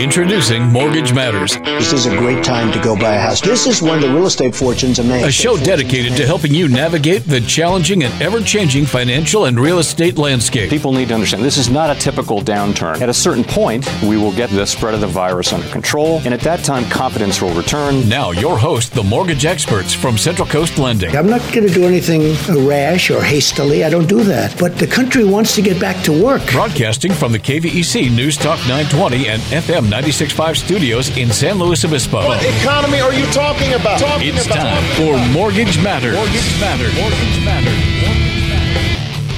Introducing Mortgage Matters. This is a great time to go buy a house. This is when the real estate fortunes are made. A show dedicated to helping you navigate the challenging and ever changing financial and real estate landscape. People need to understand this is not a typical downturn. At a certain point, we will get the spread of the virus under control, and at that time, confidence will return. Now, your host, the mortgage experts from Central Coast Lending. I'm not going to do anything rash or hastily. I don't do that. But the country wants to get back to work. Broadcasting from the KVEC News Talk 920 and FM 96.5 studios in San Luis Obispo. What economy are you talking about? Talking It's about. time for Mortgage Matters. Mortgage Matters. Mortgage Matters. Mortgage Matters.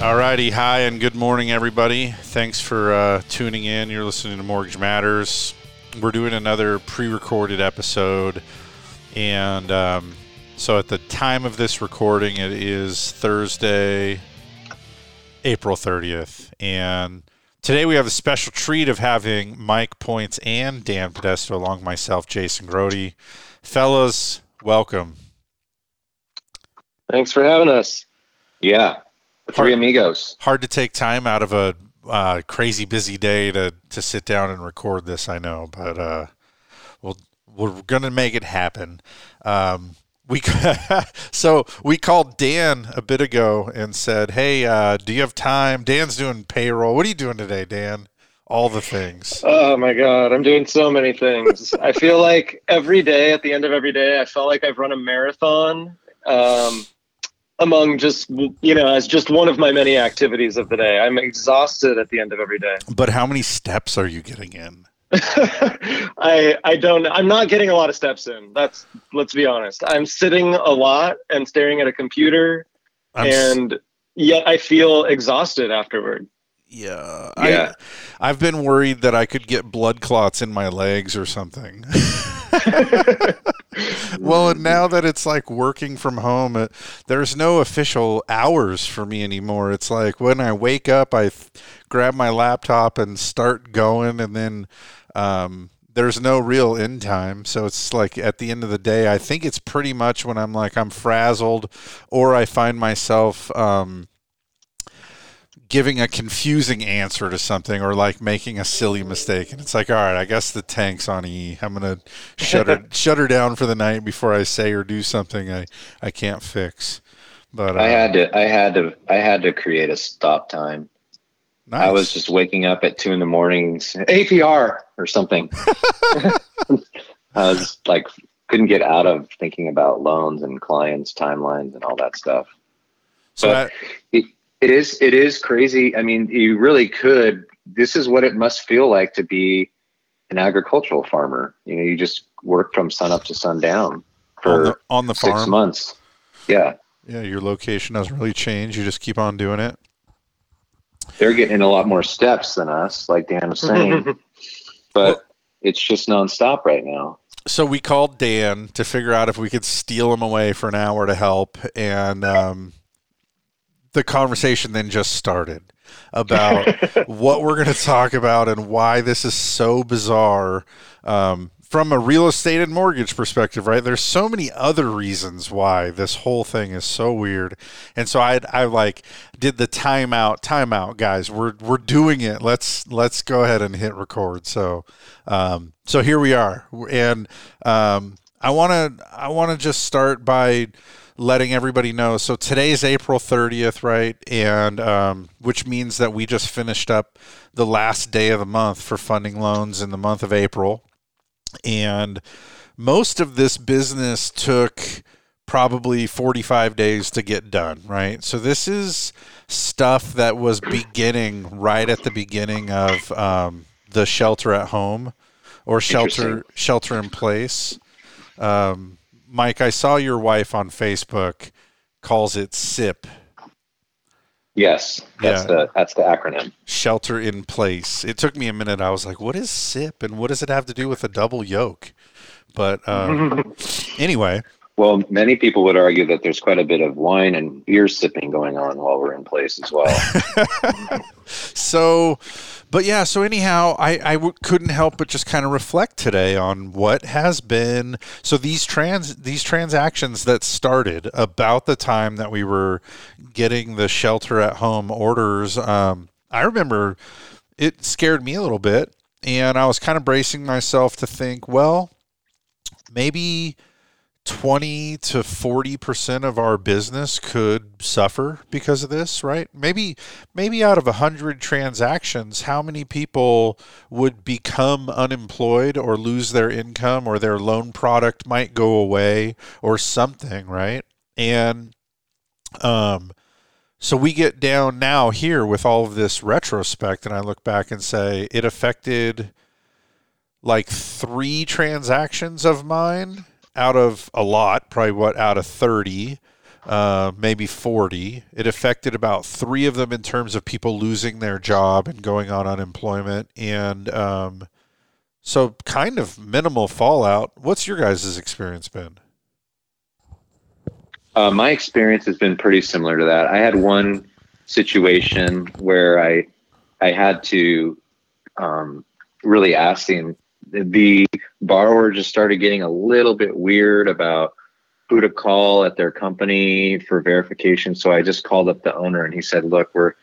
Alrighty, hi and good morning, everybody. Thanks for uh, tuning in. You're listening to Mortgage Matters. We're doing another pre-recorded episode, and um, so at the time of this recording, it is Thursday, April 30th, and today we have a special treat of having Mike Points and Dan Podesto along myself, Jason Grody. Fellas, welcome. Thanks for having us. Yeah, three Hard- amigos. hard to take time out of a uh, crazy busy day to to sit down and record this. I know, but uh, we're gonna make it happen. Um, we so we called Dan a bit ago and said, "Hey, uh, do you have time?" Dan's doing payroll. What are you doing today, Dan? All the things. Oh my god, I'm doing so many things. I feel like every day, at the end of every day, I felt like I've run a marathon. Um, among just you know, as just one of my many activities of the day. I'm exhausted at the end of every day. But how many steps are you getting in? I I don't I'm not getting a lot of steps in. That's let's be honest. I'm sitting a lot and staring at a computer I'm s- and yet I feel exhausted afterward. yeah, Yeah. I, I've been worried that I could get blood clots in my legs or something. well, and now that it's like working from home, it, there's no official hours for me anymore. It's like when I wake up, I th- grab my laptop and start going, and then um, there's no real end time. So it's like at the end of the day, I think it's pretty much when I'm like I'm frazzled, or I find myself. Um, giving a confusing answer to something or like making a silly mistake and it's like all right i guess the tank's on e i'm gonna shut her shut her down for the night before i say or do something i i can't fix but uh, I had to I had to I had to create a stop time. Nice. I was just waking up at two in the mornings, APR or something. I was like, couldn't get out of thinking about loans and clients, timelines, and all that stuff. so that, It, it is, it is crazy. I mean, you really could. This is what it must feel like to be an agricultural farmer. You know, you just work from sun up to sundown on for the, on the six farm months. Yeah, yeah your location doesn't really change you just keep on doing it they're getting in a lot more steps than us, like Dan was saying. but it's just nonstop right now. so we called Dan to figure out if we could steal him away for an hour to help, and um, the conversation then just started about what we're going to talk about and why this is so bizarre um, from a real estate and mortgage perspective. Right? There's so many other reasons why this whole thing is so weird, and so I I like did the timeout timeout guys. We're we're doing it. Let's let's go ahead and hit record. So um, so here we are, and um, I want to I want to just start by letting everybody know. So today's April 30th, right? And um, which means that we just finished up the last day of the month for funding loans in the month of April. And most of this business took probably 45 days to get done, right? So this is stuff that was beginning right at the beginning of um, the shelter at home or shelter shelter in place. Um, Mike, I saw your wife on Facebook calls it SIP, Yes, that's Yeah. the that's the acronym. shelter in place. It took me a minute. I was like, what is SIP and what does it have to do with a double yoke? But um, anyway, Well, many people would argue that there's quite a bit of wine and beer sipping going on while we're in place as well. so, but yeah, so anyhow, I, I w- couldn't help but just kind of reflect today on what has been. So these trans these transactions that started about the time that we were getting the shelter at home orders. Um, I remember it scared me a little bit, and I was kind of bracing myself to think, well, maybe 20 to 40% of our business could suffer because of this, right? Maybe maybe out of 100 transactions, how many people would become unemployed or lose their income or their loan product might go away or something, right? And um so we get down now here with all of this retrospect and I look back and say it affected like 3 transactions of mine out of a lot, probably what out of 30, uh, maybe 40. It affected about three of them in terms of people losing their job and going on unemployment. And um, so, kind of minimal fallout. What's your guys' experience been? Uh, my experience has been pretty similar to that. I had one situation where I I had to um, really ask the the borrower just started getting a little bit weird about who to call at their company for verification. So I just called up the owner and he said, "Look, we're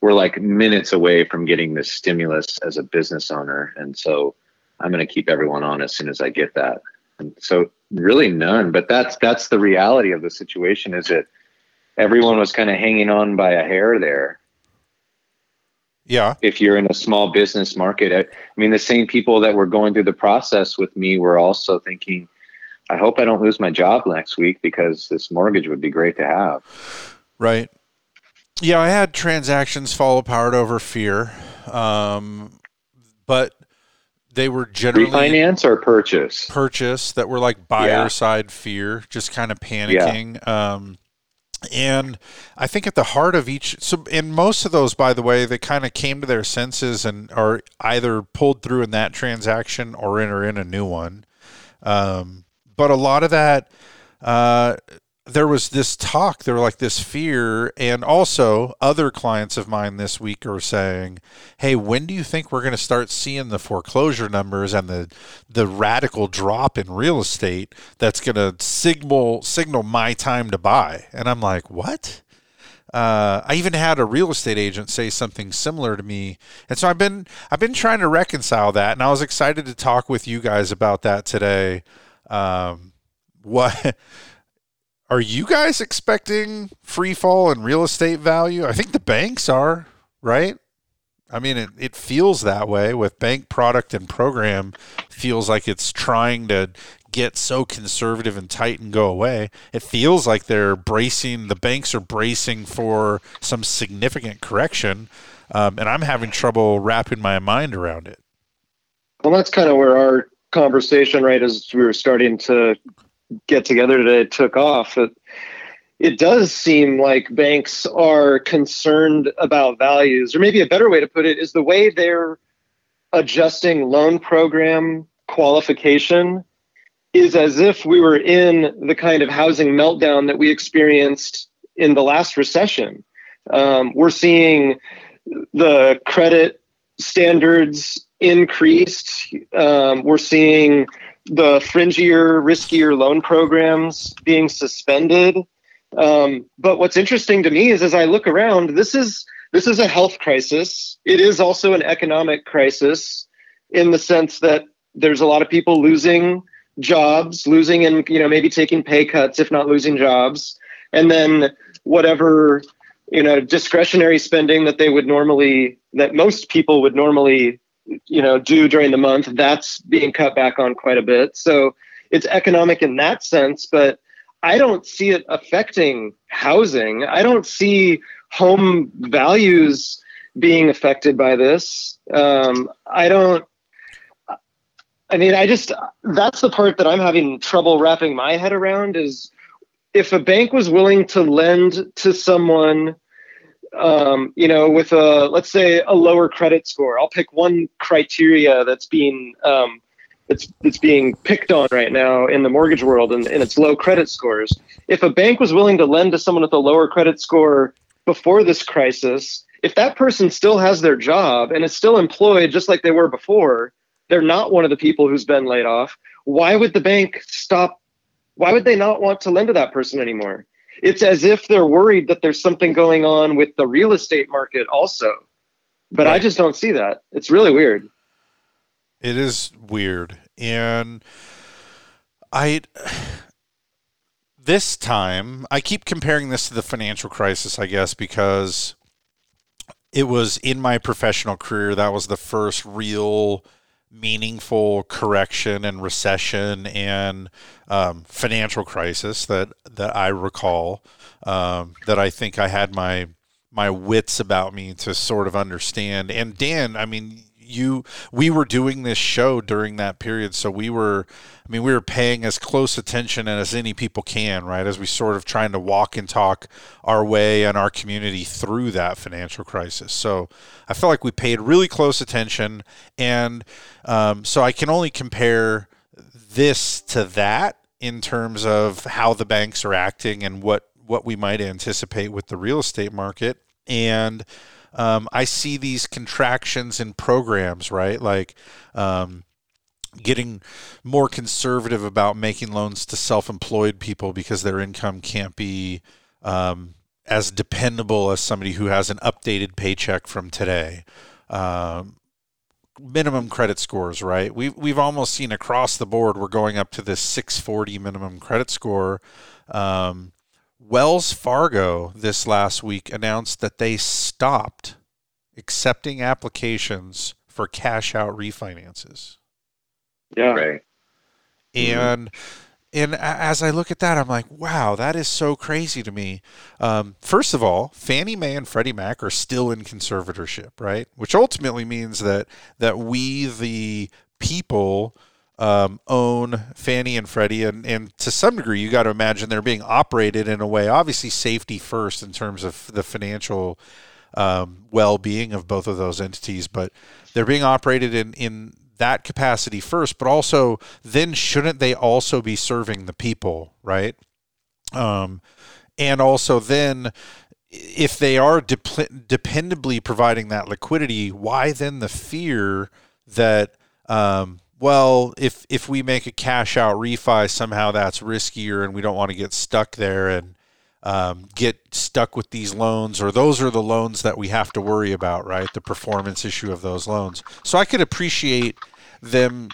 we're like minutes away from getting this stimulus as a business owner, and so I'm going to keep everyone on as soon as I get that." And so really none, but that's that's the reality of the situation. Is that everyone was kind of hanging on by a hair there yeah. If you're in a small business market, I, I mean, the same people that were going through the process with me were also thinking, I hope I don't lose my job next week because this mortgage would be great to have. Right. Yeah, I had transactions fall apart over fear, um, but they were generally refinance or purchase. Purchase that were like buyer yeah. side fear, just kind of panicking. Yeah. Um, and I think at the heart of each, so in most of those, by the way, they kind of came to their senses and are either pulled through in that transaction or enter in a new one. Um, but a lot of that, uh, there was this talk, there like this fear, and also other clients of mine this week are saying, "Hey, when do you think we're going to start seeing the foreclosure numbers and the the radical drop in real estate that's going to signal signal my time to buy?" And I'm like, "What?" Uh, I even had a real estate agent say something similar to me, and so I've been I've been trying to reconcile that, and I was excited to talk with you guys about that today. Um, what are you guys expecting free fall in real estate value? I think the banks are, right? I mean, it, it feels that way with bank product and program. Feels like it's trying to get so conservative and tight and go away. It feels like they're bracing, the banks are bracing for some significant correction. Um, and I'm having trouble wrapping my mind around it. Well, that's kind of where our conversation, right, as we were starting to get together today took off. It, it does seem like banks are concerned about values, or maybe a better way to put it is the way they're adjusting loan program qualification is as if we were in the kind of housing meltdown that we experienced in the last recession. Um, we're seeing the credit standards increased. Um, we're seeing the fringier, riskier loan programs being suspended. Um, but what's interesting to me is as I look around, this is this is a health crisis. It is also an economic crisis in the sense that there's a lot of people losing jobs, losing and you know maybe taking pay cuts, if not losing jobs, and then whatever you know discretionary spending that they would normally that most people would normally you know due during the month that's being cut back on quite a bit. So it's economic in that sense but i don't see it affecting housing. I don't see home values being affected by this. Um, i don't i mean i just that's the part that i'm having trouble wrapping my head around is if a bank was willing to lend to someone um, you know, with a let's say a lower credit score. I'll pick one criteria that's being um, that's that's being picked on right now in the mortgage world and, and its low credit scores. If a bank was willing to lend to someone with a lower credit score before this crisis, if that person still has their job and is still employed just like they were before, they're not one of the people who's been laid off. Why would the bank stop? Why would they not want to lend to that person anymore? It's as if they're worried that there's something going on with the real estate market also. But I just don't see that. It's really weird. It is weird. And I this time I keep comparing this to the financial crisis, I guess, because it was in my professional career that was the first real meaningful correction and recession and um, financial crisis that that I recall um, that I think I had my my wits about me to sort of understand. And Dan, I mean, you we were doing this show during that period so we were i mean we were paying as close attention as any people can right as we sort of trying to walk and talk our way and our community through that financial crisis. So i felt like we paid really close attention and um, so i can only compare this to that in terms of how the banks are acting and what what we might anticipate with the real estate market. And um, I see these contractions in programs, right? Like um, getting more conservative about making loans to self-employed people because their income can't be um, as dependable as somebody who has an updated paycheck from today. Um, minimum credit scores, right? We've we've almost seen across the board we're going up to this 640 minimum credit score. Um, Wells Fargo this last week announced that they stopped accepting applications for cash out refinances. Yeah. Right. And and as I look at that, I'm like, wow, that is so crazy to me. Um, first of all, Fannie Mae and Freddie Mac are still in conservatorship, right? Which ultimately means that that we, the people, um, own Fannie and Freddie, and, and to some degree, you got to imagine they're being operated in a way, obviously safety first in terms of the financial um, well-being of both of those entities, but they're being operated in in that capacity first, but also then shouldn't they also be serving the people, right? Um, and also then if they are de- dependably providing that liquidity, why then the fear that um, well, if if we make a cash out refi, somehow that's riskier, and we don't want to get stuck there and um, get stuck with these loans, or those are the loans that we have to worry about, right? The performance issue of those loans. So I could appreciate them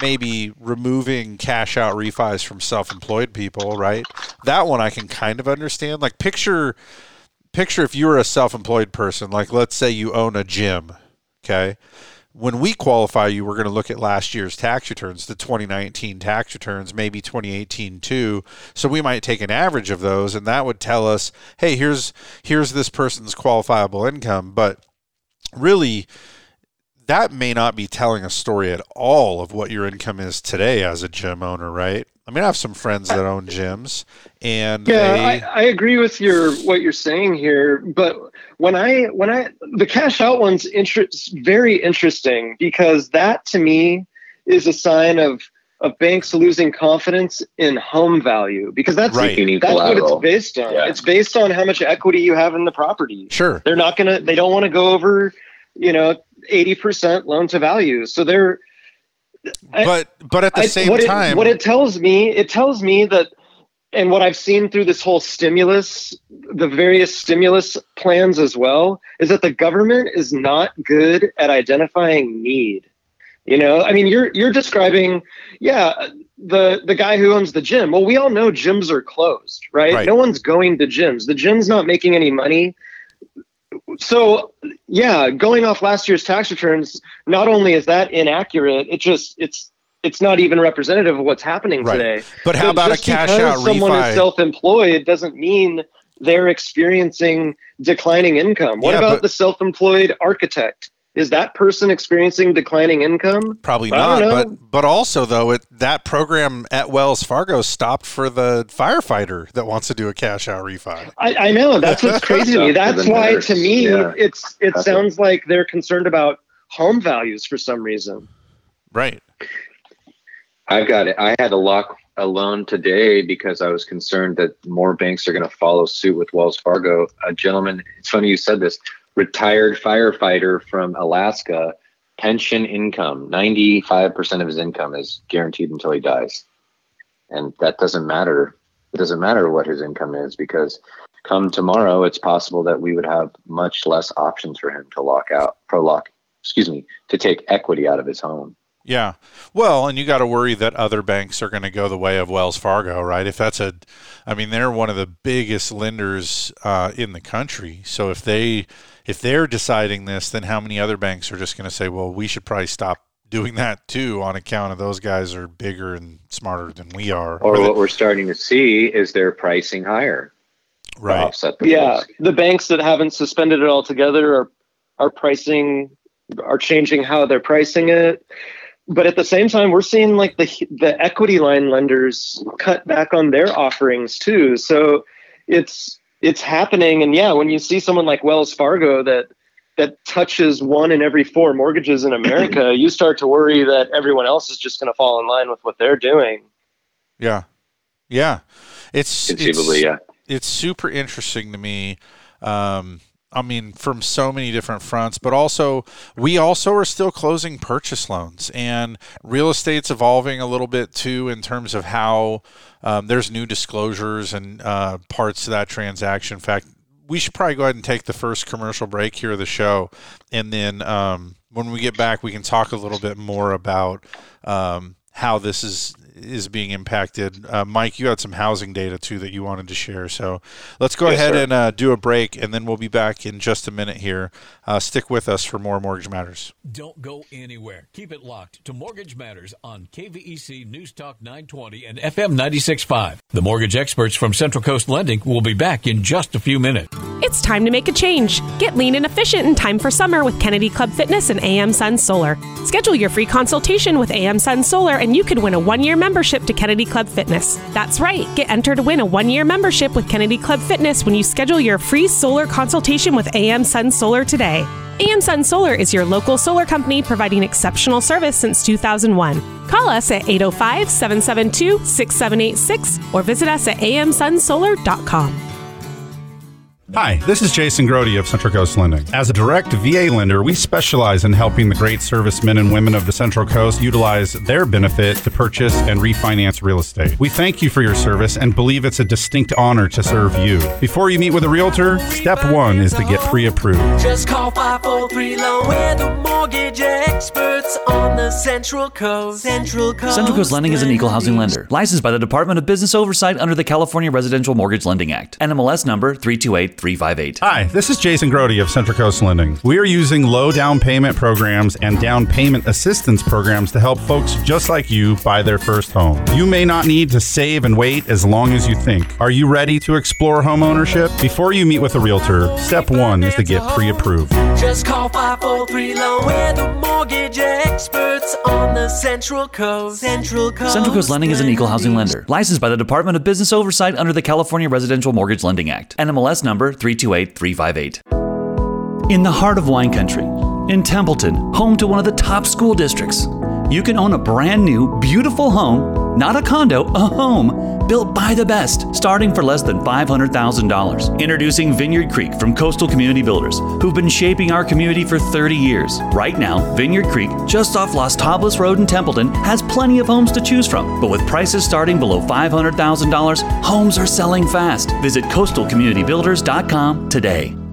maybe removing cash out refis from self-employed people, right? That one I can kind of understand. Like picture picture if you were a self-employed person, like let's say you own a gym, okay? When we qualify you, we're going to look at last year's tax returns, the 2019 tax returns, maybe 2018 too. So we might take an average of those, and that would tell us, hey, here's here's this person's qualifiable income. But really, that may not be telling a story at all of what your income is today as a gym owner, right? I mean, I have some friends that own gyms, and yeah, they... I, I agree with your what you're saying here. But when I when I the cash out one's interest very interesting because that to me is a sign of of banks losing confidence in home value because that's right. that's what it's based on. Yeah. It's based on how much equity you have in the property. Sure, they're not gonna they don't want to go over you know eighty percent loan to value, so they're but but at the I, same what time, it, what it tells me, it tells me that, and what I've seen through this whole stimulus, the various stimulus plans as well, is that the government is not good at identifying need. You know, I mean, you're you're describing, yeah, the the guy who owns the gym. Well, we all know gyms are closed, right? right? No one's going to gyms. The gym's not making any money so yeah, going off last year's tax returns, not only is that inaccurate, it just it's it's not even representative of what's happening right. today. But how about a cash out someone refi? is self-employed doesn't mean they're experiencing declining income. What yeah, about but, the self-employed architect? is that person experiencing declining income? Probably not. But but also though, it that program at Wells Fargo stopped for the firefighter that wants to do a cash out refi. I, I know that's what's crazy to me. That's why to me yeah. it's it sounds like they're concerned about home values for some reason. Right. I've got it. I had to lock a loan today because I was concerned that more banks are going to follow suit with Wells Fargo. A gentleman, it's funny you said this, retired firefighter from Alaska, pension income, 95% of his income is guaranteed until he dies. And that doesn't matter. It doesn't matter what his income is because come tomorrow, it's possible that we would have much less options for him to lock out, pro lock, excuse me, to take equity out of his home. Yeah. Well, and you got to worry that other banks are going to go the way of Wells Fargo, right? If that's a, I mean, they're one of the biggest lenders uh, in the country. So if they, if they're deciding this, then how many other banks are just going to say, well, we should probably stop doing that too on account of those guys are bigger and smarter than we are. Or what we're starting to see is their pricing higher. Right. Offset the yeah, risk. the banks that haven't suspended it altogether are are pricing are changing how they're pricing it. But at the same time, we're seeing like the the equity line lenders cut back on their offerings too. So it's it's happening, and yeah, when you see someone like Wells Fargo that that touches one in every four mortgages in America, you start to worry that everyone else is just going to fall in line with what they're doing. Yeah. Yeah. It's Conceivably, it's, yeah. It's super interesting to me. Um, I mean, from so many different fronts, but also we also are still closing purchase loans, and real estate's evolving a little bit too in terms of how um, there's new disclosures and uh, parts to that transaction. In fact, we should probably go ahead and take the first commercial break here of the show, and then um, when we get back, we can talk a little bit more about um, how this is is being impacted. Uh, Mike, you had some housing data too that you wanted to share. So let's go Yes, ahead sir. and uh, do a break, and then we'll be back in just a minute here. Uh, stick with us for more Mortgage Matters. Don't go anywhere. Keep it locked to Mortgage Matters on KVEC News Talk 920 and FM 96.5. The mortgage experts from Central Coast Lending will be back in just a few minutes. It's time to make a change. Get lean and efficient in time for summer with Kennedy Club Fitness and AM Sun Solar. Schedule your free consultation with AM Sun Solar and you could win a one year membership to Kennedy Club Fitness. That's right, get entered to win a one year membership with Kennedy Club Fitness when you schedule your free solar consultation with AM Sun Solar today. AM Sun Solar is your local solar company providing exceptional service since 2001. Call us at 805 772 6786 or visit us at amsunsolar.com. Hi, this is Jason Grody of Central Coast Lending. As a direct VA lender, we specialize in helping the great servicemen and women of the Central Coast utilize their benefit to purchase and refinance real estate. We thank you for your service and believe it's a distinct honor to serve you. Before you meet with a realtor, step one is to get pre approved. Just call 543 Loan. We're the mortgage experts on the Central Coast. Central Coast. Central Coast Lending is an equal housing lender, licensed by the Department of Business Oversight under the California Residential Mortgage Lending Act, NMLS number 328358. Hi, this is Jason Grody of Central Coast Lending. We are using low down payment programs and down payment assistance programs to help folks just like you buy their first home. You may not need to save and wait as long as you think. Are you ready to explore home ownership? Before you meet with a realtor, step one is to get pre approved. Just call 543 Loan. We're the mortgage experts on the Central Coast. Central Coast. Central Coast Lending is an equal housing lender, licensed by the Department of Business Oversight under the California Residential Mortgage Lending Act, NMLS number 328358. In the heart of wine country, in Templeton, home to one of the top school districts, you can own a brand new, beautiful home, not a condo, a home, built by the best, starting for less than $500,000. Introducing Vineyard Creek from Coastal Community Builders, who've been shaping our community for 30 years. Right now, Vineyard Creek, just off Las Tablas Road in Templeton, has plenty of homes to choose from. But with prices starting below $500,000, homes are selling fast. Visit coastalcommunitybuilders.com today.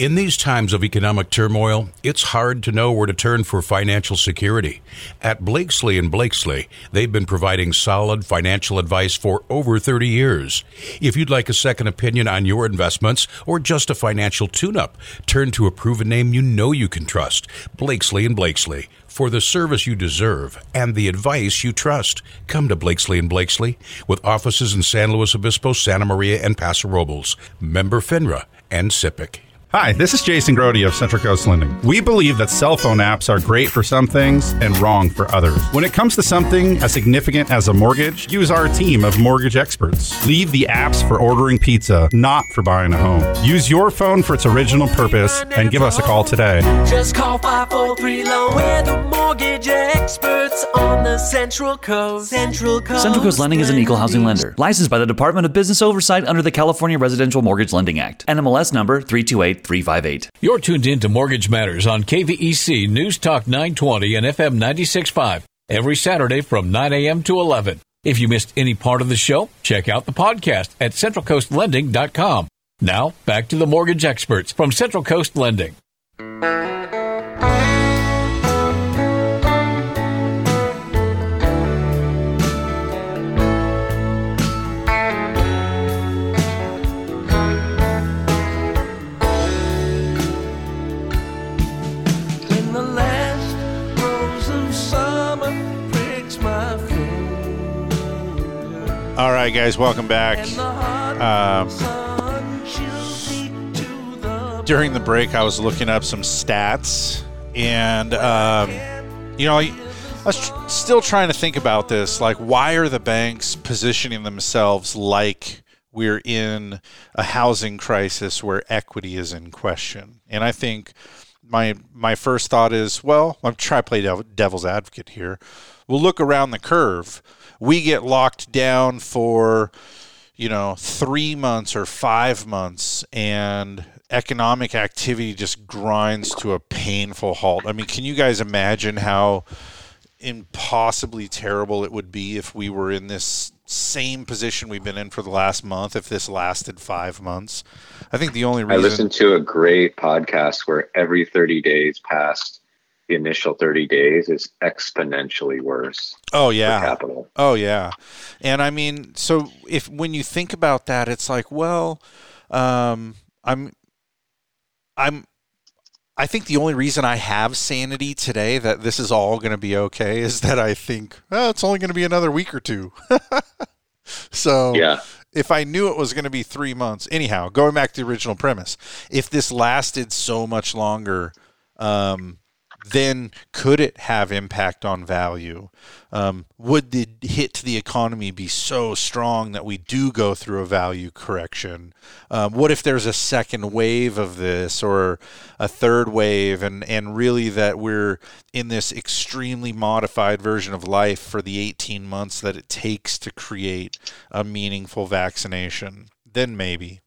In these times of economic turmoil, it's hard to know where to turn for financial security. At Blakesley and Blakesley, they've been providing solid financial advice for over 30 years. If you'd like a second opinion on your investments or just a financial tune-up, turn to a proven name you know you can trust, Blakesley and Blakesley. For the service you deserve and the advice you trust, come to Blakesley and Blakesley with offices in San Luis Obispo, Santa Maria, and Paso Robles. Member FINRA and SIPC. Hi, this is Jason Grody of Central Coast Lending. We believe that cell phone apps are great for some things and wrong for others. When it comes to something as significant as a mortgage, use our team of mortgage experts. Leave the apps for ordering pizza, not for buying a home. Use your phone for its original purpose and give us a call today. Just call 543 Loan. We're the mortgage experts on the Central Coast. Central Coast. Central Coast Lending is an equal housing lender, licensed by the Department of Business Oversight under the California Residential Mortgage Lending Act. NMLS number 328358. You're tuned in to Mortgage Matters on KVEC News Talk 920 and FM 965 every Saturday from 9 a.m. to 11. If you missed any part of the show, check out the podcast at centralcoastlending.com. Now, back to the mortgage experts from Central Coast Lending. All right, guys, welcome back. and the hot Um, sun chills me to the during the break, I was looking up some stats, and um, you know, I, I was tr- still trying to think about this. Like, why are the banks positioning themselves like we're in a housing crisis where equity is in question? And I think my my first thought is, well, I'm trying to play devil's advocate here. We'll look around the curve. We get locked down for you know, three months or five months, and economic activity just grinds to a painful halt. I mean, can you guys imagine how impossibly terrible it would be if we were in this same position we've been in for the last month if this lasted five months? I think the only reason I listened to a great podcast where every 30 days past the initial 30 days is exponentially worse. Oh yeah. capital. Oh yeah. And I mean, so if when you think about that, it's like, well, um, I'm, I'm, I think the only reason I have sanity today that this is all going to be okay is that I think, well, it's only going to be another week or two. so Yeah. if I knew it was going to be three months, anyhow, going back to the original premise, if this lasted so much longer, um, then could it have impact on value? Um, would the hit to the economy be so strong that we do go through a value correction? Um, what if there's a second wave of this or a third wave, and, and really that we're in this extremely modified version of life for the 18 months that it takes to create a meaningful vaccination? Then maybe.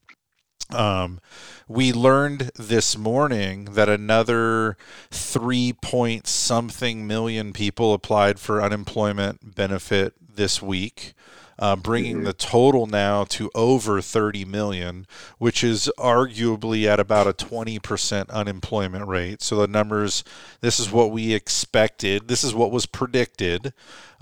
Um, we learned this morning that another three point something million people applied for unemployment benefit this week, uh, bringing the total now to over 30 million, which is arguably at about a 20% unemployment rate. So the numbers, this is what we expected, this is what was predicted.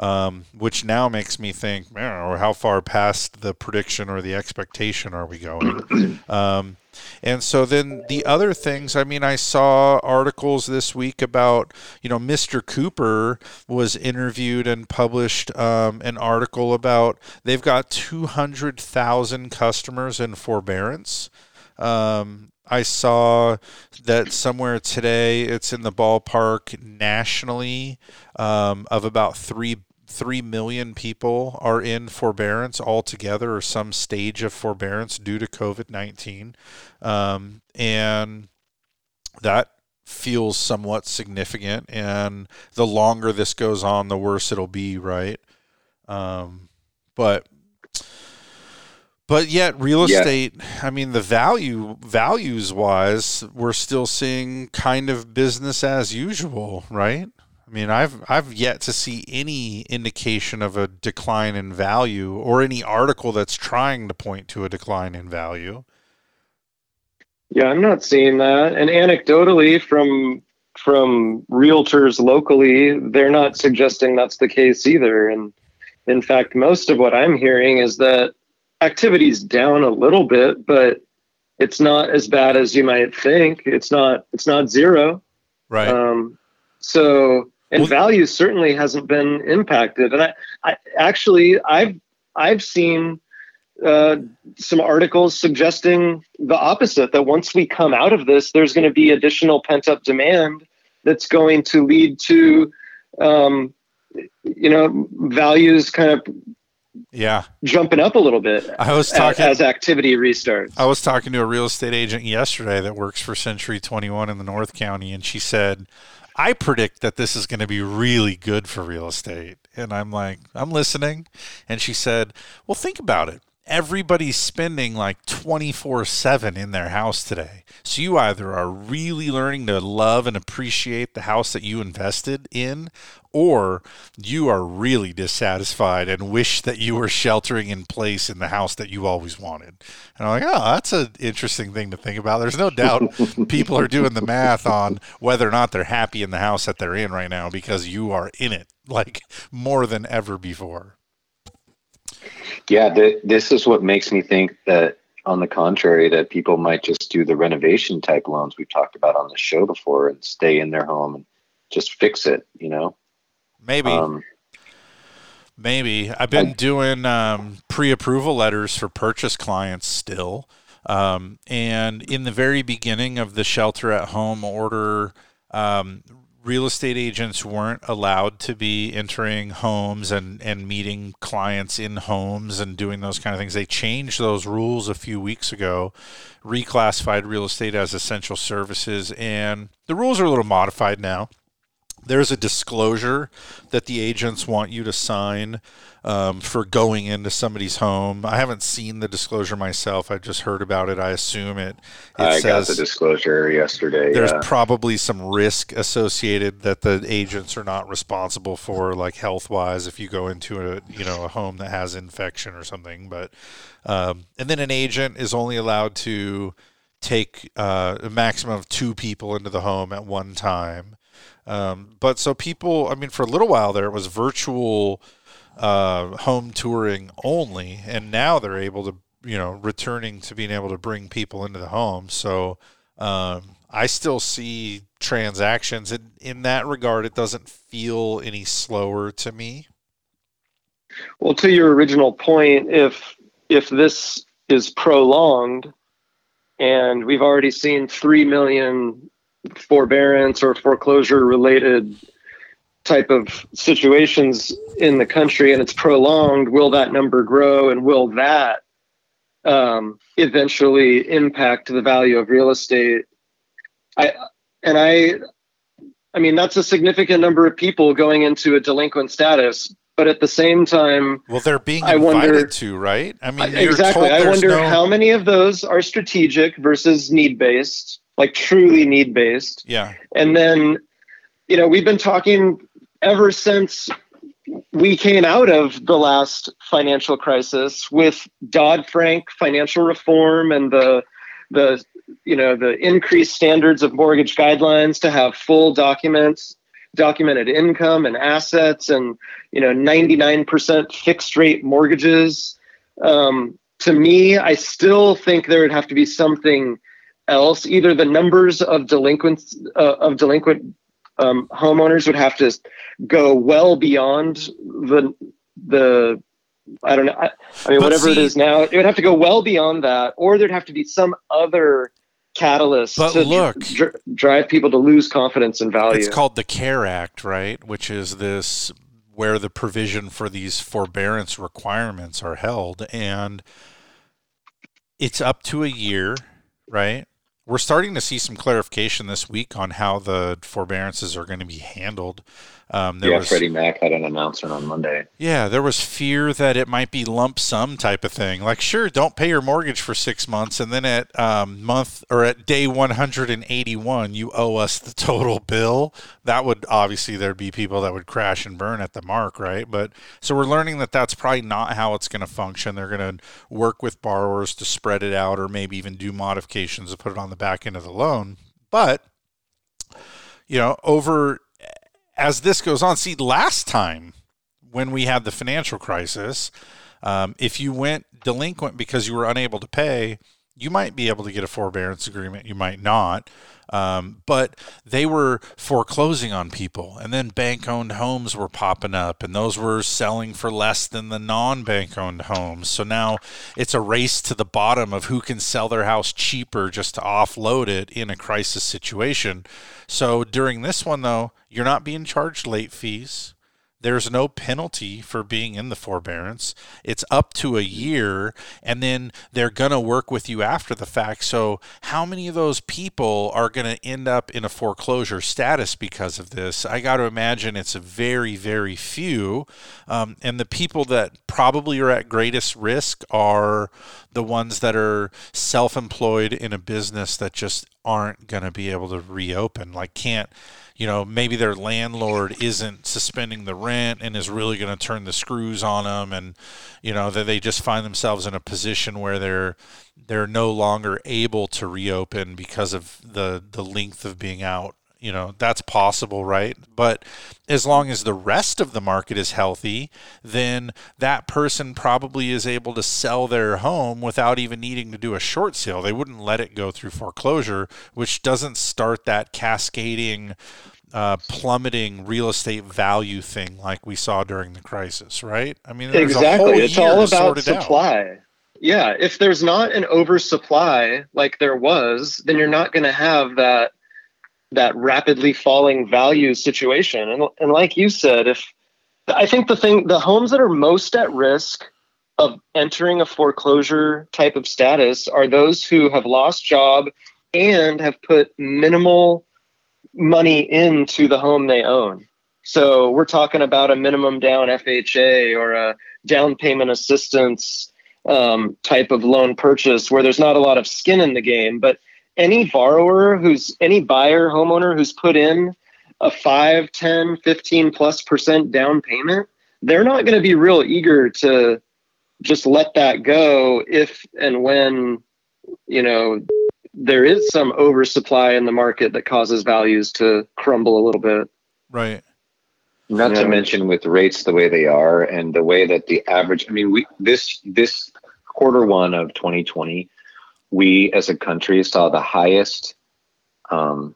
Um, which now makes me think, don't how far past the prediction or the expectation are we going? um, and so then the other things, I mean, I saw articles this week about, you know, Mr. Cooper was interviewed and published um, an article about they've got 200,000 customers in forbearance. Um, I saw that somewhere today it's in the ballpark nationally um, of about three three million people are in forbearance altogether or some stage of forbearance due to COVID nineteen, um, and that feels somewhat significant. And the longer this goes on, the worse it'll be, right? Um, but but yet real Yeah. estate i mean the value values wise we're still seeing kind of business as usual right i mean i've i've yet to see any indication of a decline in value or any article that's trying to point to a decline in value Yeah, I'm not seeing that. And anecdotally, from from realtors locally, they're not suggesting that's the case either. And in fact, most of what I'm hearing is that activity's down a little bit, but it's not as bad as you might think. It's not it's not zero. right Um, so and value certainly hasn't been impacted. And I, I actually I've I've seen uh, some articles suggesting the opposite that once we come out of this, there's going to be additional pent up demand that's going to lead to, um, you know, values kind of yeah jumping up a little bit I was as- talking- as, activity restarts. I was talking to a real estate agent yesterday that works for Century 21 in the North County, and she said, I predict that this is going to be really good for real estate. And I'm like, I'm listening. And she said, Well, think about it. Everybody's spending like 24 7 in their house today. So you either are really learning to love and appreciate the house that you invested in, or you are really dissatisfied and wish that you were sheltering in place in the house that you always wanted. And I'm like, oh, that's an interesting thing to think about. There's no doubt people are doing the math on whether or not they're happy in the house that they're in right now because you are in it like more than ever before. Yeah, th- this is what makes me think that, on the contrary, that people might just do the renovation type loans we've talked about on the show before and stay in their home and just fix it. You know, Maybe. Um, Maybe. I've been doing um, pre approval letters for purchase clients still. Um, and in the very beginning of the shelter at home order, um, real estate agents weren't allowed to be entering homes and, and meeting clients in homes and doing those kind of things. They changed those rules a few weeks ago, reclassified real estate as essential services, and the rules are a little modified now there's a disclosure that the agents want you to sign um, for going into somebody's home. I haven't seen the disclosure myself. I just heard about it. I assume it. It I got the disclosure yesterday. there's yeah. probably some risk associated that the agents are not responsible for, like health wise, if you go into a you know a home that has infection or something. But um, and then an agent is only allowed to take uh, a maximum of two people into the home at one time. Um, but so people, I mean, for a little while there, it was virtual uh, home touring only, and now they're able to, you know, returning to being able to bring people into the home. So um, I still see transactions, and in that regard, it doesn't feel any slower to me. Well, to your original point, if if this is prolonged, and we've already seen three million forbearance or foreclosure related type of situations in the country, and it's prolonged, will that number grow, and will that um, eventually impact the value of real estate? I and I, I mean that's a significant number of people going into a delinquent status, but at the same time, Well, they're being I invited wonder- to, right? I mean, you're exactly. I wonder no- how many of those are strategic versus need based, like truly need based. Yeah. And then, you know, we've been talking ever since we came out of the last financial crisis with Dodd Frank financial reform and the the you know the increased standards of mortgage guidelines to have full documents documented income and assets and you know 99% fixed rate mortgages um, to me i still think there would have to be something else either the numbers of delinquents uh, of delinquent um, homeowners would have to go well beyond the the I don't know. I, I mean, But whatever it see- is now, it would have to go well beyond that, or there'd have to be some other catalyst But to look- dr- drive people to lose confidence in value. It's called the CARE Act, right? Which is this where the provision for these forbearance requirements are held. And it's up to a year, right? We're starting to see some clarification this week on how the forbearances are going to be handled. Um, there yeah, was, Freddie Mac had an announcement on Monday. yeah, there was fear that it might be lump sum type of thing. Like, sure, don't pay your mortgage for six months, and then at um, month or at day 181, you owe us the total bill. That would obviously there'd be people that would crash and burn at the mark, right? But so we're learning that that's probably not how it's going to function. They're going to work with borrowers to spread it out, or maybe even do modifications to put it on the back end of the loan. But you know, over as this goes on, see, last time when we had the financial crisis, um, if you went delinquent because you were unable to pay, you might be able to get a forbearance agreement, you might not. Um, but they were foreclosing on people, and then bank owned homes were popping up, and those were selling for less than the non bank owned homes. So now it's a race to the bottom of who can sell their house cheaper just to offload it in a crisis situation. So during this one, though, you're not being charged late fees. There's no penalty for being in the forbearance. It's up to a year, and then they're going to work with you after the fact. So, how many of those people are going to end up in a foreclosure status because of this? I got to imagine it's very, very few. Um, and the people that probably are at greatest risk are the ones that are self employed in a business that just aren't going to be able to reopen, like, can't you know, maybe their landlord isn't suspending the rent and is really going to turn the screws on them, and you know that they just find themselves in a position where they're they're no longer able to reopen because of the the length of being out. You know that's possible right? But as long as the rest of the market is healthy then that person probably is able to sell their home without even needing to do a short sale. They wouldn't let it go through foreclosure which doesn't start that cascading uh, plummeting real estate value thing like we saw during the crisis right i mean exactly it's all about supply out. yeah if there's not an oversupply like there was then you're not going to have that that rapidly falling value situation. And, and like you said, if I think the thing, the homes that are most at risk of entering a foreclosure type of status are those who have lost job and have put minimal money into the home they own. So we're talking about a minimum down FHA or a down payment assistance um, type of loan purchase where there's not a lot of skin in the game, but any borrower who's any buyer homeowner who's put in a 5 10 15 plus percent down payment they're not going to be real eager to just let that go if and when you know there is some oversupply in the market that causes values to crumble a little bit right not yeah. to mention with rates the way they are and the way that the average i mean we this this quarter one of 2020 we as a country saw the highest um,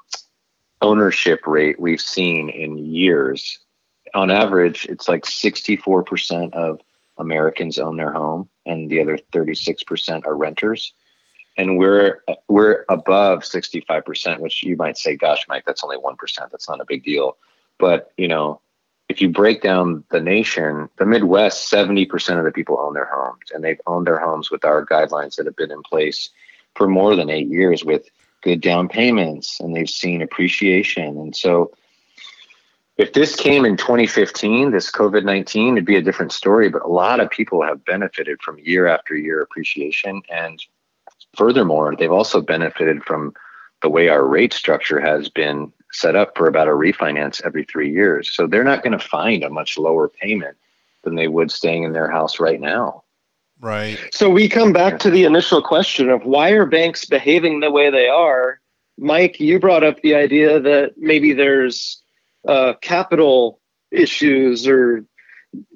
ownership rate we've seen in years. On average, it's like 64% of Americans own their home, and the other 36% are renters. And we're we're above 65%, which you might say, "Gosh, Mike, that's only one percent. That's not a big deal." But you know, if you break down the nation, the Midwest, 70% of the people own their homes, and they've owned their homes with our guidelines that have been in place for more than eight years with good down payments and they've seen appreciation. And so if this came in 2015, this COVID 19, it'd be a different story. But a lot of people have benefited from year after year appreciation. And furthermore, they've also benefited from the way our rate structure has been set up for about a refinance every three years. So they're not going to find a much lower payment than they would staying in their house right now. Right. So we come back to the initial question of why are banks behaving the way they are? Mike, you brought up the idea that maybe there's uh, capital issues or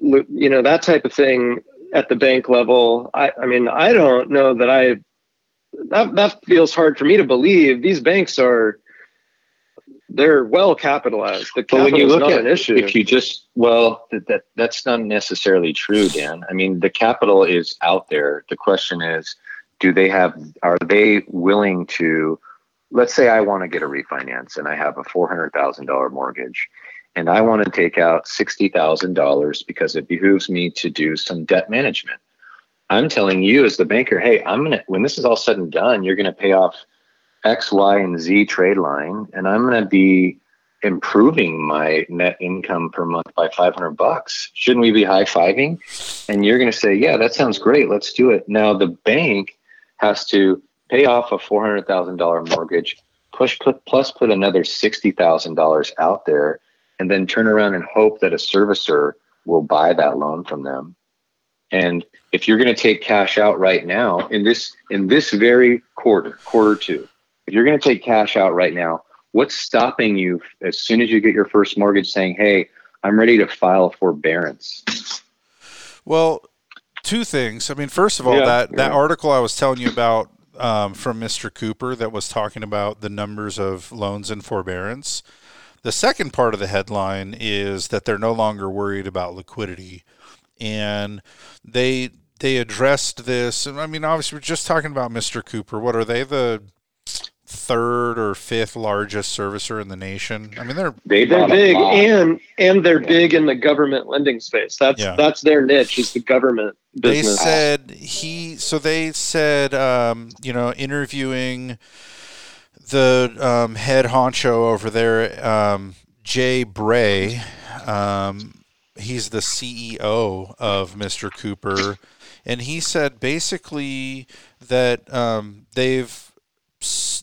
you know that type of thing at the bank level. I, I mean, I don't know that I that that feels hard for me to believe. These banks are they're well capitalized. The capital when you look at, an issue. If you just well, that, that that's not necessarily true, Dan. I mean, the capital is out there. The question is, do they have? Are they willing to? Let's say I want to get a refinance and I have a four hundred thousand dollar mortgage, and I want to take out sixty thousand dollars because it behooves me to do some debt management. I'm telling you as the banker, hey, I'm gonna when this is all said and done, you're gonna pay off X, Y, and Z trade line, and I'm to be improving my net income per month by 500 bucks. Shouldn't we be high fiving? And you're to say, yeah, that sounds great. Let's do it. Now the bank has to pay off a $400,000 mortgage, push put, plus put another $60,000 out there, and then turn around and hope that a servicer will buy that loan from them. And if you're going to take cash out right now in this in this very quarter, quarter two, if you're going to take cash out right now, what's stopping you as soon as you get your first mortgage saying, hey, I'm ready to file forbearance? Well, two things. I mean, first of all, yeah, that, that right. article I was telling you about um, from Mr. Cooper that was talking about the numbers of loans in forbearance. The second part of the headline is that they're no longer worried about liquidity, and they they addressed this. And I mean, obviously, we're just talking about Mr. Cooper. What are they? The third or fifth largest servicer in the nation. I mean, they're They They're big and and they're big in the government lending space. That's Yeah. that's their niche is the government they said he so they said um, you know interviewing the um, head honcho over there um, jay bray um, he's the ceo of mr cooper and he said basically that um, they've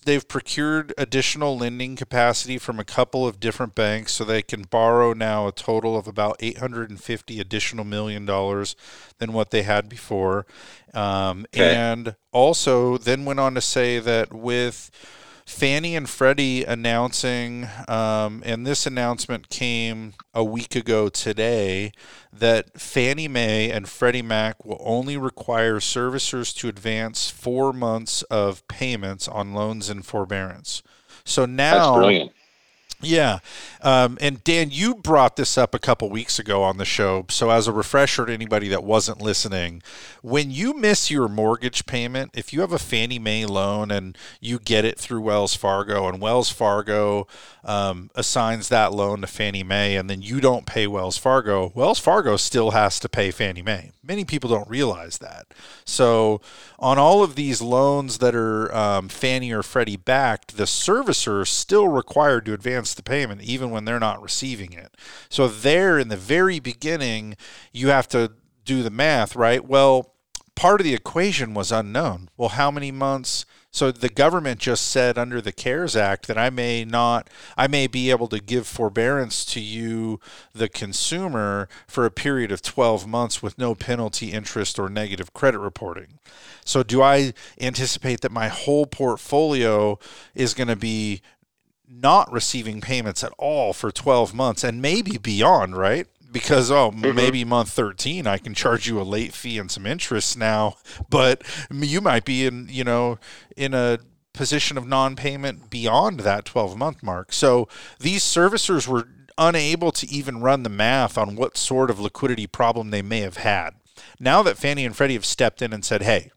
they've procured additional lending capacity from a couple of different banks so they can borrow now a total of about 850 additional million dollars than what they had before um, Okay. and also then went on to say that with Fannie and Freddie announcing, um, and this announcement came a week ago today, that Fannie Mae and Freddie Mac will only require servicers to advance four months of payments on loans in forbearance. So That's now, brilliant. Yeah. Um, and Dan, you brought this up a couple weeks ago on the show. So, as a refresher to anybody that wasn't listening, when you miss your mortgage payment, if you have a Fannie Mae loan and you get it through Wells Fargo, and Wells Fargo um, assigns that loan to Fannie Mae, and then you don't pay Wells Fargo, Wells Fargo still has to pay Fannie Mae. Many people don't realize that. So, on all of these loans that are um, Fannie or Freddie backed, the servicer is still required to advance the payment even when they're not receiving it. So, there in the very beginning, you have to do the math, right? Well, part of the equation was unknown. Well, how many months? So the government just said under the CARES Act that I may not, I may be able to give forbearance to you, the consumer, for a period of 12 months with no penalty, interest, or negative credit reporting. So do I anticipate that my whole portfolio is going to be not receiving payments at all for 12 months and maybe beyond, right? Because oh, mm-hmm. maybe month 13 I can charge you a late fee and some interest now, but you might be in, you know, in a position of non-payment beyond that 12 month mark. So these servicers were unable to even run the math on what sort of liquidity problem they may have had. Now that Fannie and Freddie have stepped in and said, "Hey,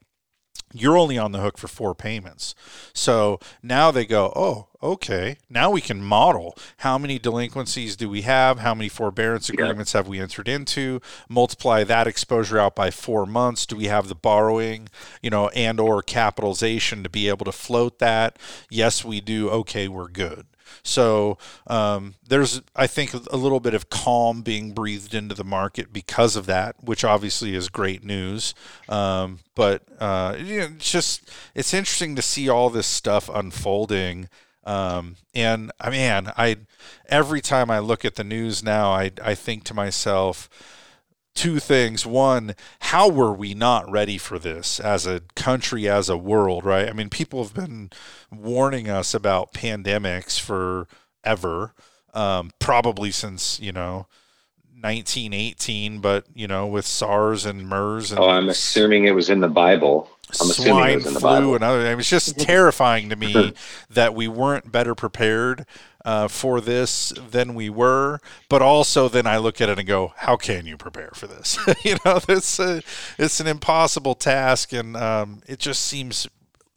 you're only on the hook for four payments. So now they go, oh, okay. Now we can model how many delinquencies do we have? How many forbearance agreements have we entered into? Multiply that exposure out by four months. Do we have the borrowing, you know, and or capitalization to be able to float that? Yes, we do. Okay, we're good. So um, there's, I think, a little bit of calm being breathed into the market because of that, which obviously is great news. Um, but uh, you know, it's just it's interesting to see all this stuff unfolding. Um, and I mean, I every time I look at the news now, I I think to myself two things. One, how were we not ready for this as a country, as a world, right? I mean, people have been warning us about pandemics forever, um, probably since, you know, 1918, but, you know, with SARS and MERS and Oh, I'm assuming it was in the Bible. I'm assuming it swine was flu and other. I mean, it's just terrifying to me that we weren't better prepared uh, for this than we were. But also, then I look at it and go, "How can you prepare for this? you know, it's a, it's an impossible task, and um, it just seems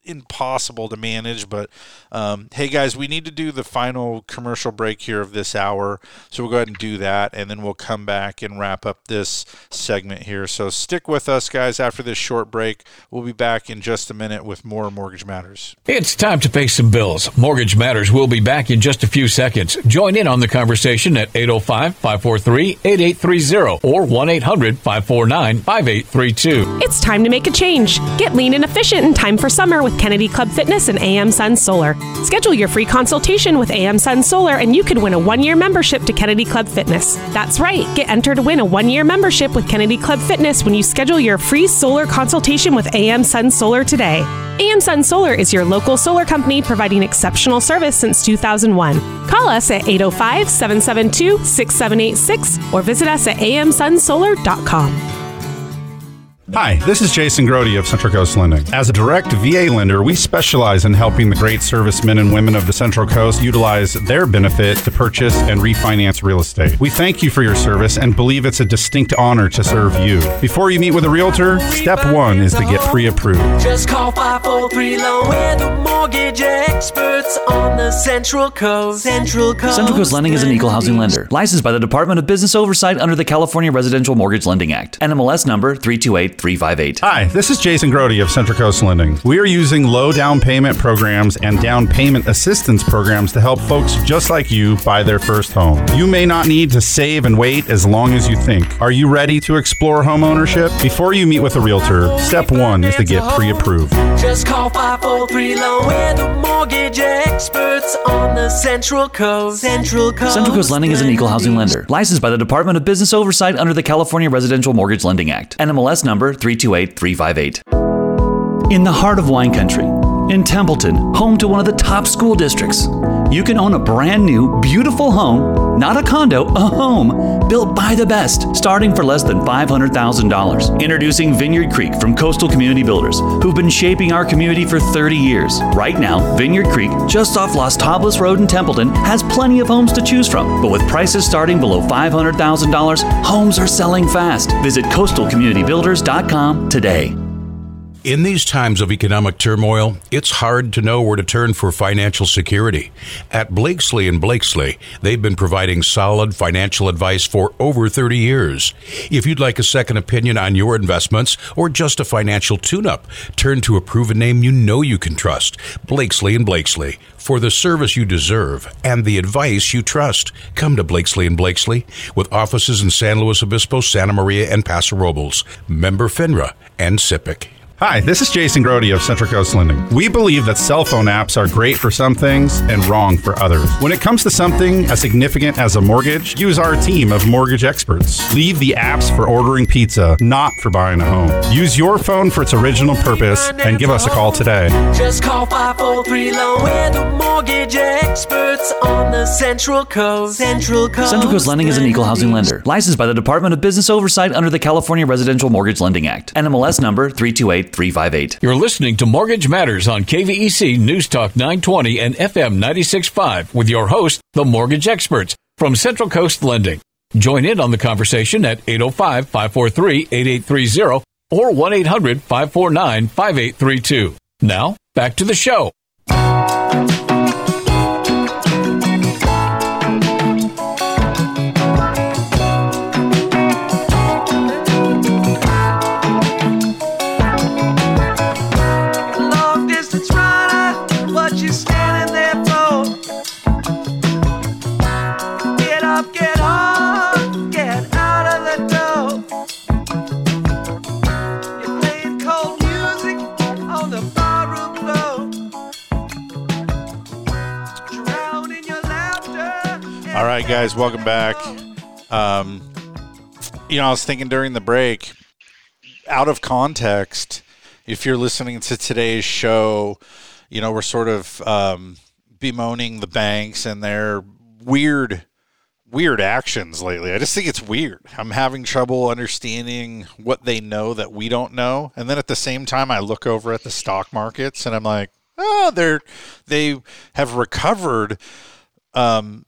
impossible to manage. But um, hey, guys, we need to do the final commercial break here of this hour, so we'll go ahead and do that, and then we'll come back and wrap up this segment here. So stick with us, guys. After this short break, we'll be back in just a minute with more Mortgage Matters. It's time to pay some bills. Mortgage Matters will be back in just a few seconds. Join in on the conversation at 805 543 8830 or 1 800 549 5832. It's time to make a change. Get lean and efficient in time for summer with Kennedy Club Fitness and AM Sun Solar. Schedule your free consultation with AM Sun Solar and you could win a one year membership to Kennedy Club Fitness. That's right, get entered to win a one year membership with Kennedy Club Fitness when you schedule your free solar consultation with AM Sun Solar today. AM Sun Solar is your local solar company providing exceptional service since 2001. Call us at 805 772 6786 or visit us at amsunsolar.com. Hi, this is Jason Grody of Central Coast Lending. As a direct VA lender, we specialize in helping the great servicemen and women of the Central Coast utilize their benefit to purchase and refinance real estate. We thank you for your service and believe it's a distinct honor to serve you. Before you meet with a realtor, step one is to get pre approved. Just call 543 Loan. We're the mortgage experts on the Central Coast. Central Coast. Central Coast Lending is an equal housing lender, licensed by the Department of Business Oversight under the California Residential Mortgage Lending Act. NMLS number 328358. Hi, this is Jason Grody of Central Coast Lending. We are using low down payment programs and down payment assistance programs to help folks just like you buy their first home. You may not need to save and wait as long as you think. Are you ready to explore home ownership? Before you meet with a realtor, step one is to get pre approved. Just call 543 Loan. We're the mortgage experts on the Central Coast. Central Coast. Central Coast Lending is an equal housing lender, licensed by the Department of Business Oversight under the California Residential Mortgage Lending Act. NMLS number 328358. In the heart of wine country, in Templeton, home to one of the top school districts, you can own a brand new, beautiful home, not a condo, a home, built by the best, starting for less than $500,000. Introducing Vineyard Creek from Coastal Community Builders, who've been shaping our community for 30 years. Right now, Vineyard Creek, just off Las Tablas Road in Templeton, has plenty of homes to choose from. But with prices starting below $500,000, homes are selling fast. Visit coastalcommunitybuilders.com today. In these times of economic turmoil, it's hard to know where to turn for financial security. At Blakeslee and Blakeslee, they've been providing solid financial advice for over 30 years. If you'd like a second opinion on your investments or just a financial tune-up, turn to a proven name you know you can trust. Blakeslee and Blakeslee. For the service you deserve and the advice you trust, come to Blakeslee and Blakeslee with offices in San Luis Obispo, Santa Maria, and Paso Robles. Member FINRA and SIPC. Hi, this is Jason Grody of Central Coast Lending. We believe that cell phone apps are great for some things and wrong for others. When it comes to something as significant as a mortgage, use our team of mortgage experts. Leave the apps for ordering pizza, not for buying a home. Use your phone for its original purpose and give us a call today. Just call 543 Loan. We're the mortgage experts on the Central Coast. Central Coast. Central Coast Lending is an equal housing lender, licensed by the Department of Business Oversight under the California Residential Mortgage Lending Act. NMLS number 328358. You're listening to Mortgage Matters on KVEC News Talk 920 and FM 965 with your host, the mortgage experts from Central Coast Lending. Join in on the conversation at 805 543 8830 or 1 800 549 5832. Now, back to the show. Right, guys, welcome back. Um, you know, I was thinking during the break, out of context, if you're listening to today's show, you know, we're sort of um, bemoaning the banks and their weird, weird actions lately. I just think it's weird. I'm having trouble understanding what they know that we don't know. And then at the same time, I look over at the stock markets and I'm like, oh, they're, they have recovered um,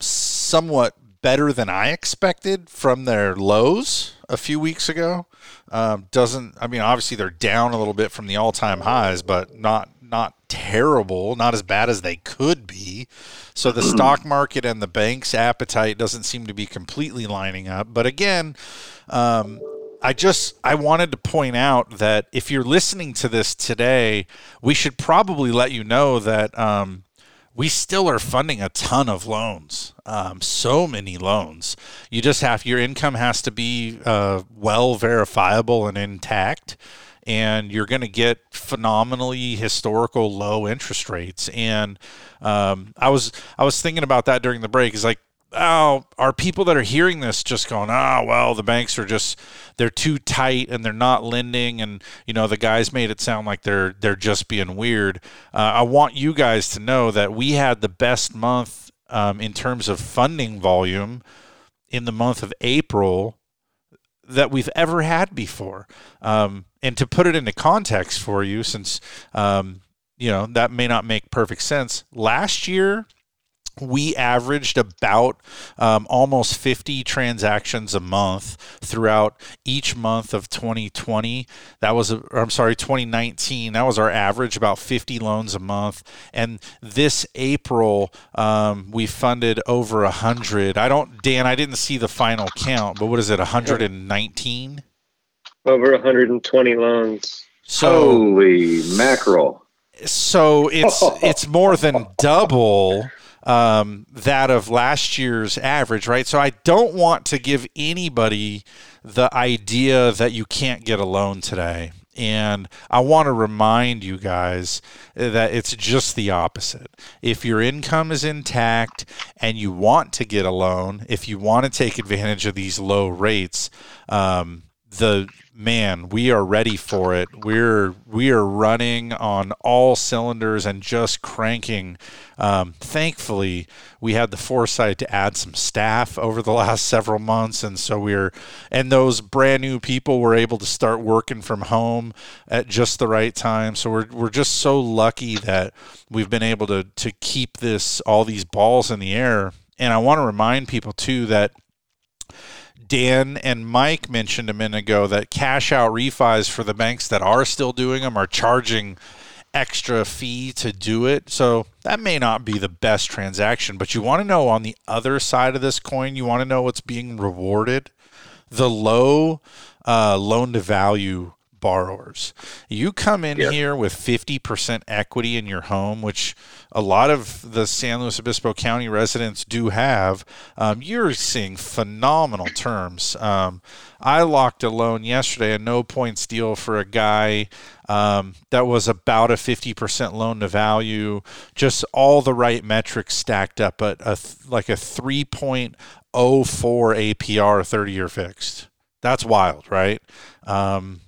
somewhat better than I expected from their lows a few weeks ago. Um, doesn't I mean obviously they're down a little bit from the all-time highs, but not not terrible, not as bad as they could be. So the stock market and the bank's appetite doesn't seem to be completely lining up. But again, um, I just I wanted to point out that if you're listening to this today, we should probably let you know that um, we still are funding a ton of loans. Um, so many loans. You just have your income has to be uh, well verifiable and intact, and you're going to get phenomenally historical low interest rates. And um, I was I was thinking about that during the break. Is like oh, are people that are hearing this just going, oh, well, the banks are just they're too tight and they're not lending, and you know the guys made it sound like they're they're just being weird. Uh, I want you guys to know that we had the best month um, in terms of funding volume in the month of April that we've ever had before. Um, and to put it into context for you, since um, you know that may not make perfect sense, last year we averaged about um, almost 50 transactions a month throughout each month of 2020 that was a, i'm sorry 2019 that was our average about 50 loans a month. And this april um, we funded over 100 i don't dan i didn't see the final count but what is it 119 over 120 loans. So holy mackerel. So it's it's more than double um, that of last year's average, right? So I don't want to give anybody the idea that you can't get a loan today. And I want to remind you guys that it's just the opposite. If your income is intact and you want to get a loan, if you want to take advantage of these low rates, um, the man, we are ready for it. We're we are running on all cylinders and just cranking. Um, thankfully, we had the foresight to add some staff over the last several months, and so we're and those brand new people were able to start working from home at just the right time. So we're we're just so lucky that we've been able to to keep this all these balls in the air. And I want to remind people too that Dan and Mike mentioned a minute ago that cash out refis for the banks that are still doing them are charging extra fee to do it. So that may not be the best transaction, but you want to know on the other side of this coin, you want to know what's being rewarded. The low uh, loan to value borrowers. You come in yep. here with 50% equity in your home, which a lot of the San Luis Obispo County residents do have. Um, you're seeing phenomenal terms. Um, I locked a loan yesterday, a no points deal for a guy um, that was about a 50% loan to value, just all the right metrics stacked up, but a like a 3.04 APR 30 year fixed. That's wild, right? Um,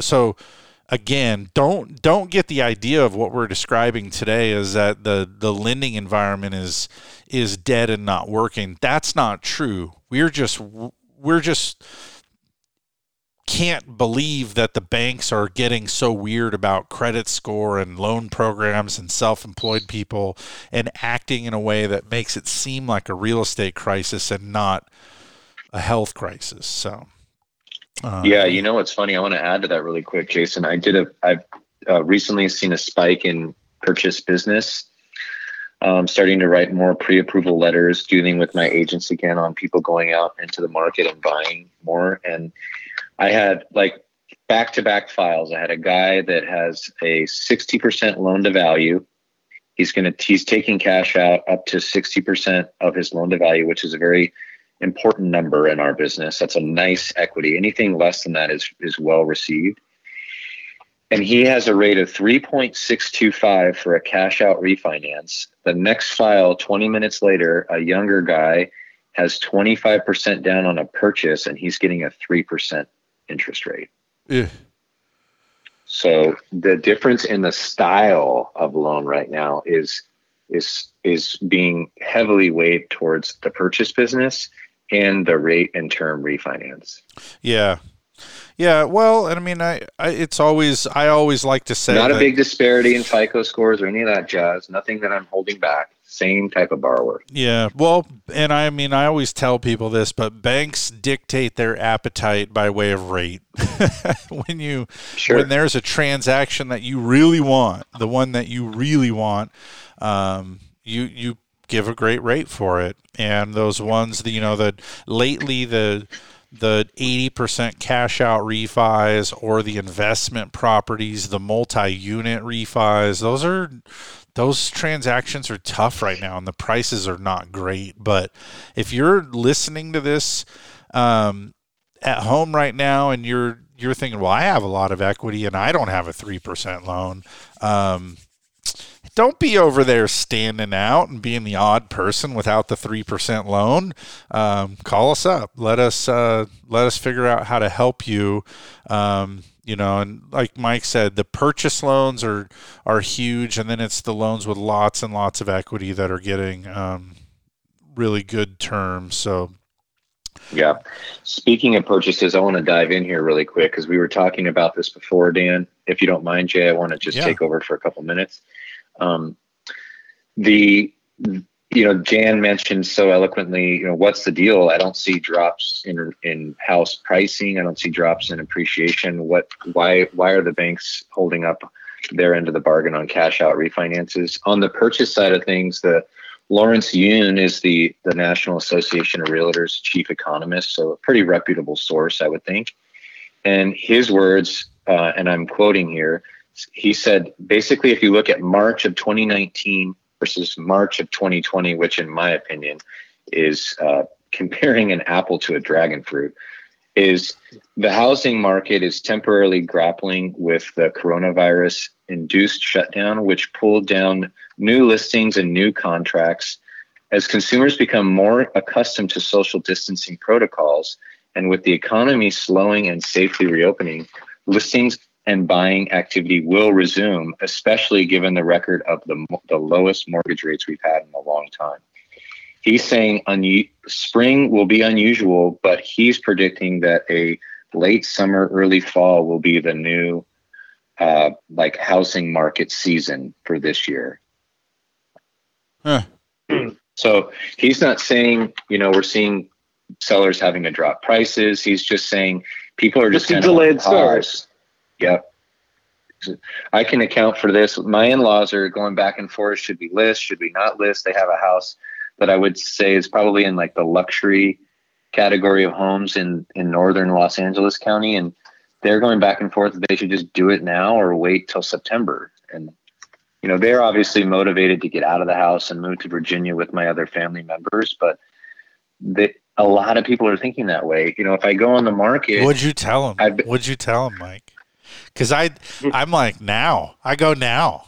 so again, don't don't get the idea of what we're describing today is that the the lending environment is is dead and not working. That's not true. We're just we're just can't believe that the banks are getting so weird about credit score and loan programs and self-employed people and acting in a way that makes it seem like a real estate crisis and not a health crisis. So uh, yeah, you know what's funny? I want to add to that really quick, Jason. I did a. I've uh, recently seen a spike in purchase business. Um, starting to write more pre-approval letters, dealing with my agents again on people going out into the market and buying more. And I had like back-to-back files. I had a guy that has a 60% loan to value. He's gonna he's taking cash out up to 60% of his loan to value, which is a very important number in our business. That's a nice equity. Anything less than that is is well received. And he has a rate of 3.625 for a cash out refinance. The next file, 20 minutes later, a younger guy has 25% down on a purchase and he's getting a 3% interest rate. Yeah. So the difference in the style of loan right now is is is being heavily weighed towards the purchase business and the rate and term refinance. Yeah. Yeah, well, and I mean, I, I, it's always I always like to say not a big disparity in FICO scores or any of that jazz. Nothing that I'm holding back. Same type of borrower. Yeah, well, and I mean, I always tell people this, but banks dictate their appetite by way of rate. when you sure. when there's a transaction that you really want, the one that you really want, um, you you give a great rate for it. And those ones that you know that lately the the 80% cash out refis or the investment properties, the multi-unit refis, those are those transactions are tough right now and the prices are not great. But if you're listening to this um, at home right now and you're you're thinking, well, I have a lot of equity and I don't have a three percent loan. Um, don't be over there standing out and being the odd person without the three percent loan. Um, call us up. Let us uh, let us figure out how to help you. Um, you know, and like Mike said, the purchase loans are are huge, and then it's the loans with lots and lots of equity that are getting um, really good terms. So Yeah. Speaking of purchases, I want to dive in here really quick because we were talking about this before, Dan. If you don't mind, Jay, I want to just Yeah. take over for a couple minutes. Um, the you know Jan mentioned so eloquently. You know what's the deal? I don't see drops in in house pricing. I don't see drops in appreciation. What? Why? Why are the banks holding up their end of the bargain on cash out refinances? On the purchase side of things, the Lawrence Yun is the the National Association of Realtors chief economist, so a pretty reputable source, I would think. And his words, uh, and I'm quoting here, he said basically, if you look at March of 2019 versus March of 2020, which in my opinion is uh, comparing an apple to a dragon fruit, is the housing market is temporarily grappling with the coronavirus induced shutdown, which pulled down new listings and new contracts as consumers become more accustomed to social distancing protocols. And with the economy slowing and safely reopening, listings and buying activity will resume, especially given the record of the, the lowest mortgage rates we've had in a long time. He's saying unu- spring will be unusual, but he's predicting that a late summer, early fall will be the new uh, like housing market season for this year. Huh. So he's not saying, you know, we're seeing sellers having to drop prices. He's just saying people are just Just a kind of on delayed pause. Yep. I can account for this. My in-laws are going back and forth. Should we list? Should we not list? They have a house that I would say is probably in like the luxury category of homes in in northern Los Angeles County, and they're going back and forth. They should just do it now or wait till September. And you know, they're obviously motivated to get out of the house and move to Virginia with my other family members, but they, a lot of people are thinking that way. You know, if I go on the market, What'd you tell them? I'd- What'd you tell him, Mike? Because I, I'm like now. I go now.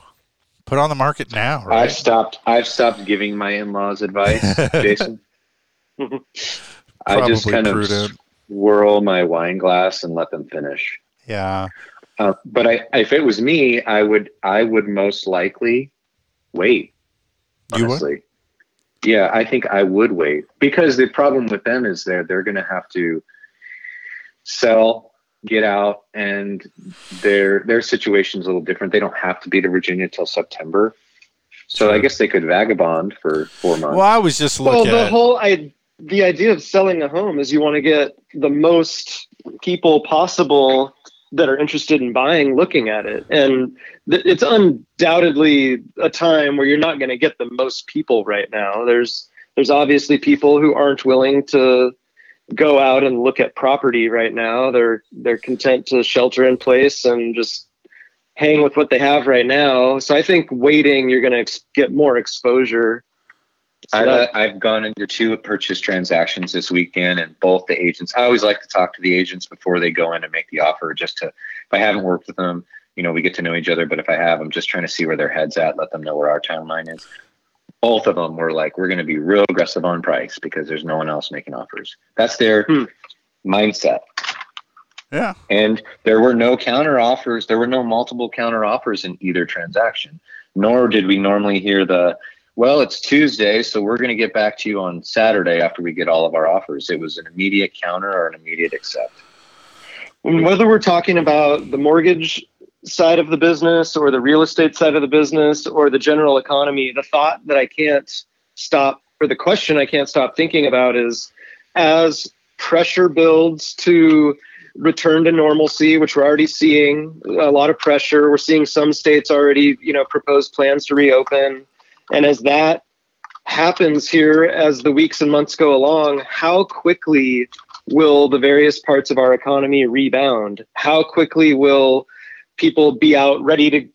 Put on the market now, I've stopped. I've stopped giving my in-laws advice, Jason. I just kind of swirl my wine glass and let them finish. Yeah. Uh, but I, if it was me, I would, I would most likely wait. You would? Yeah, I think I would wait because the problem with them is they're they're going to have to sell, get out, and their their situation's a little different. They don't have to be to Virginia till September, so I guess they could vagabond for four months. Well, I was just Well, the at. whole I, the idea of selling a home is you want to get the most people possible that are interested in buying looking at it, and th- it's undoubtedly a time where you're not going to get the most people right now. There's there's obviously people who aren't willing to go out and look at property right now. They're they're content to shelter in place and just hang with what they have right now. So I think waiting, you're going to ex- get more exposure. So I've, that- I've gone into two purchase transactions this weekend, and both the agents. I always like to talk to the agents before they go in and make the offer, just to if I haven't worked with them, you know, we get to know each other. But if I have, I'm just trying to see where their heads at, let them know where our timeline is. Both of them were like, we're going to be real aggressive on price because there's no one else making offers. That's their hmm. mindset. Yeah. And there were no counter offers. There were no multiple counter offers in either transaction, nor did we normally hear the, well, it's Tuesday, so we're going to get back to you on Saturday after we get all of our offers. It was an immediate counter or an immediate accept. Whether we're talking about the mortgage side of the business or the real estate side of the business or the general economy, the thought that I can't stop, or the question I can't stop thinking about is as pressure builds to return to normalcy, which we're already seeing a lot of pressure. We're seeing some states already, you know, propose plans to reopen. And as that happens here as the weeks and months go along, how quickly will the various parts of our economy rebound? How quickly will people be out ready to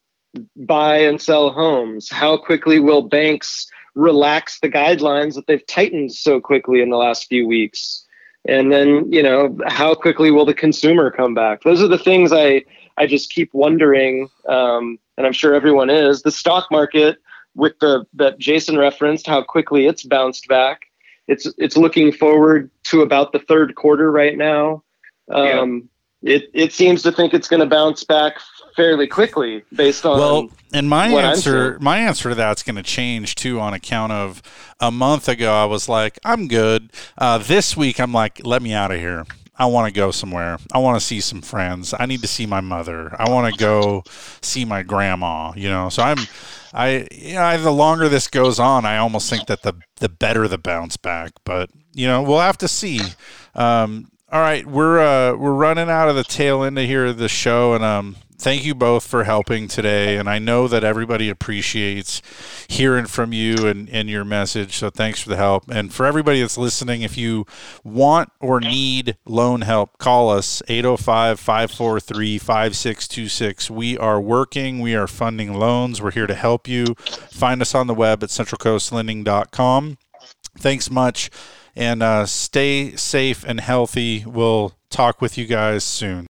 buy and sell homes? How quickly will banks relax the guidelines that they've tightened so quickly in the last few weeks? And then, you know, how quickly will the consumer come back? Those are the things I, I just keep wondering, um, and I'm sure everyone is. The stock market, with the that Jason referenced, how quickly it's bounced back. It's it's looking forward to about the third quarter right now. Um, It it seems to think it's going to bounce back fairly quickly based on well and my answer my answer to that's going to change too on account of a month ago i was like i'm good. Uh, this week i'm like let me out of here. I want to go somewhere. I want to see some friends. I need to see my mother. I want to go see my grandma you know? So i'm i you know I, the longer this goes on i almost think that the the better the bounce back but you know we'll have to see. Um, all right, we're uh, we're running out of the tail end of here of the show, and um, thank you both for helping today. And I know that everybody appreciates hearing from you and, and your message. So thanks for the help. And for everybody that's listening, if you want or need loan help, call us 805 543 5626. We are working, we are funding loans. We're here to help you. Find us on the web at centralcoastlending.com. Thanks much and uh, stay safe and healthy. We'll talk with you guys soon.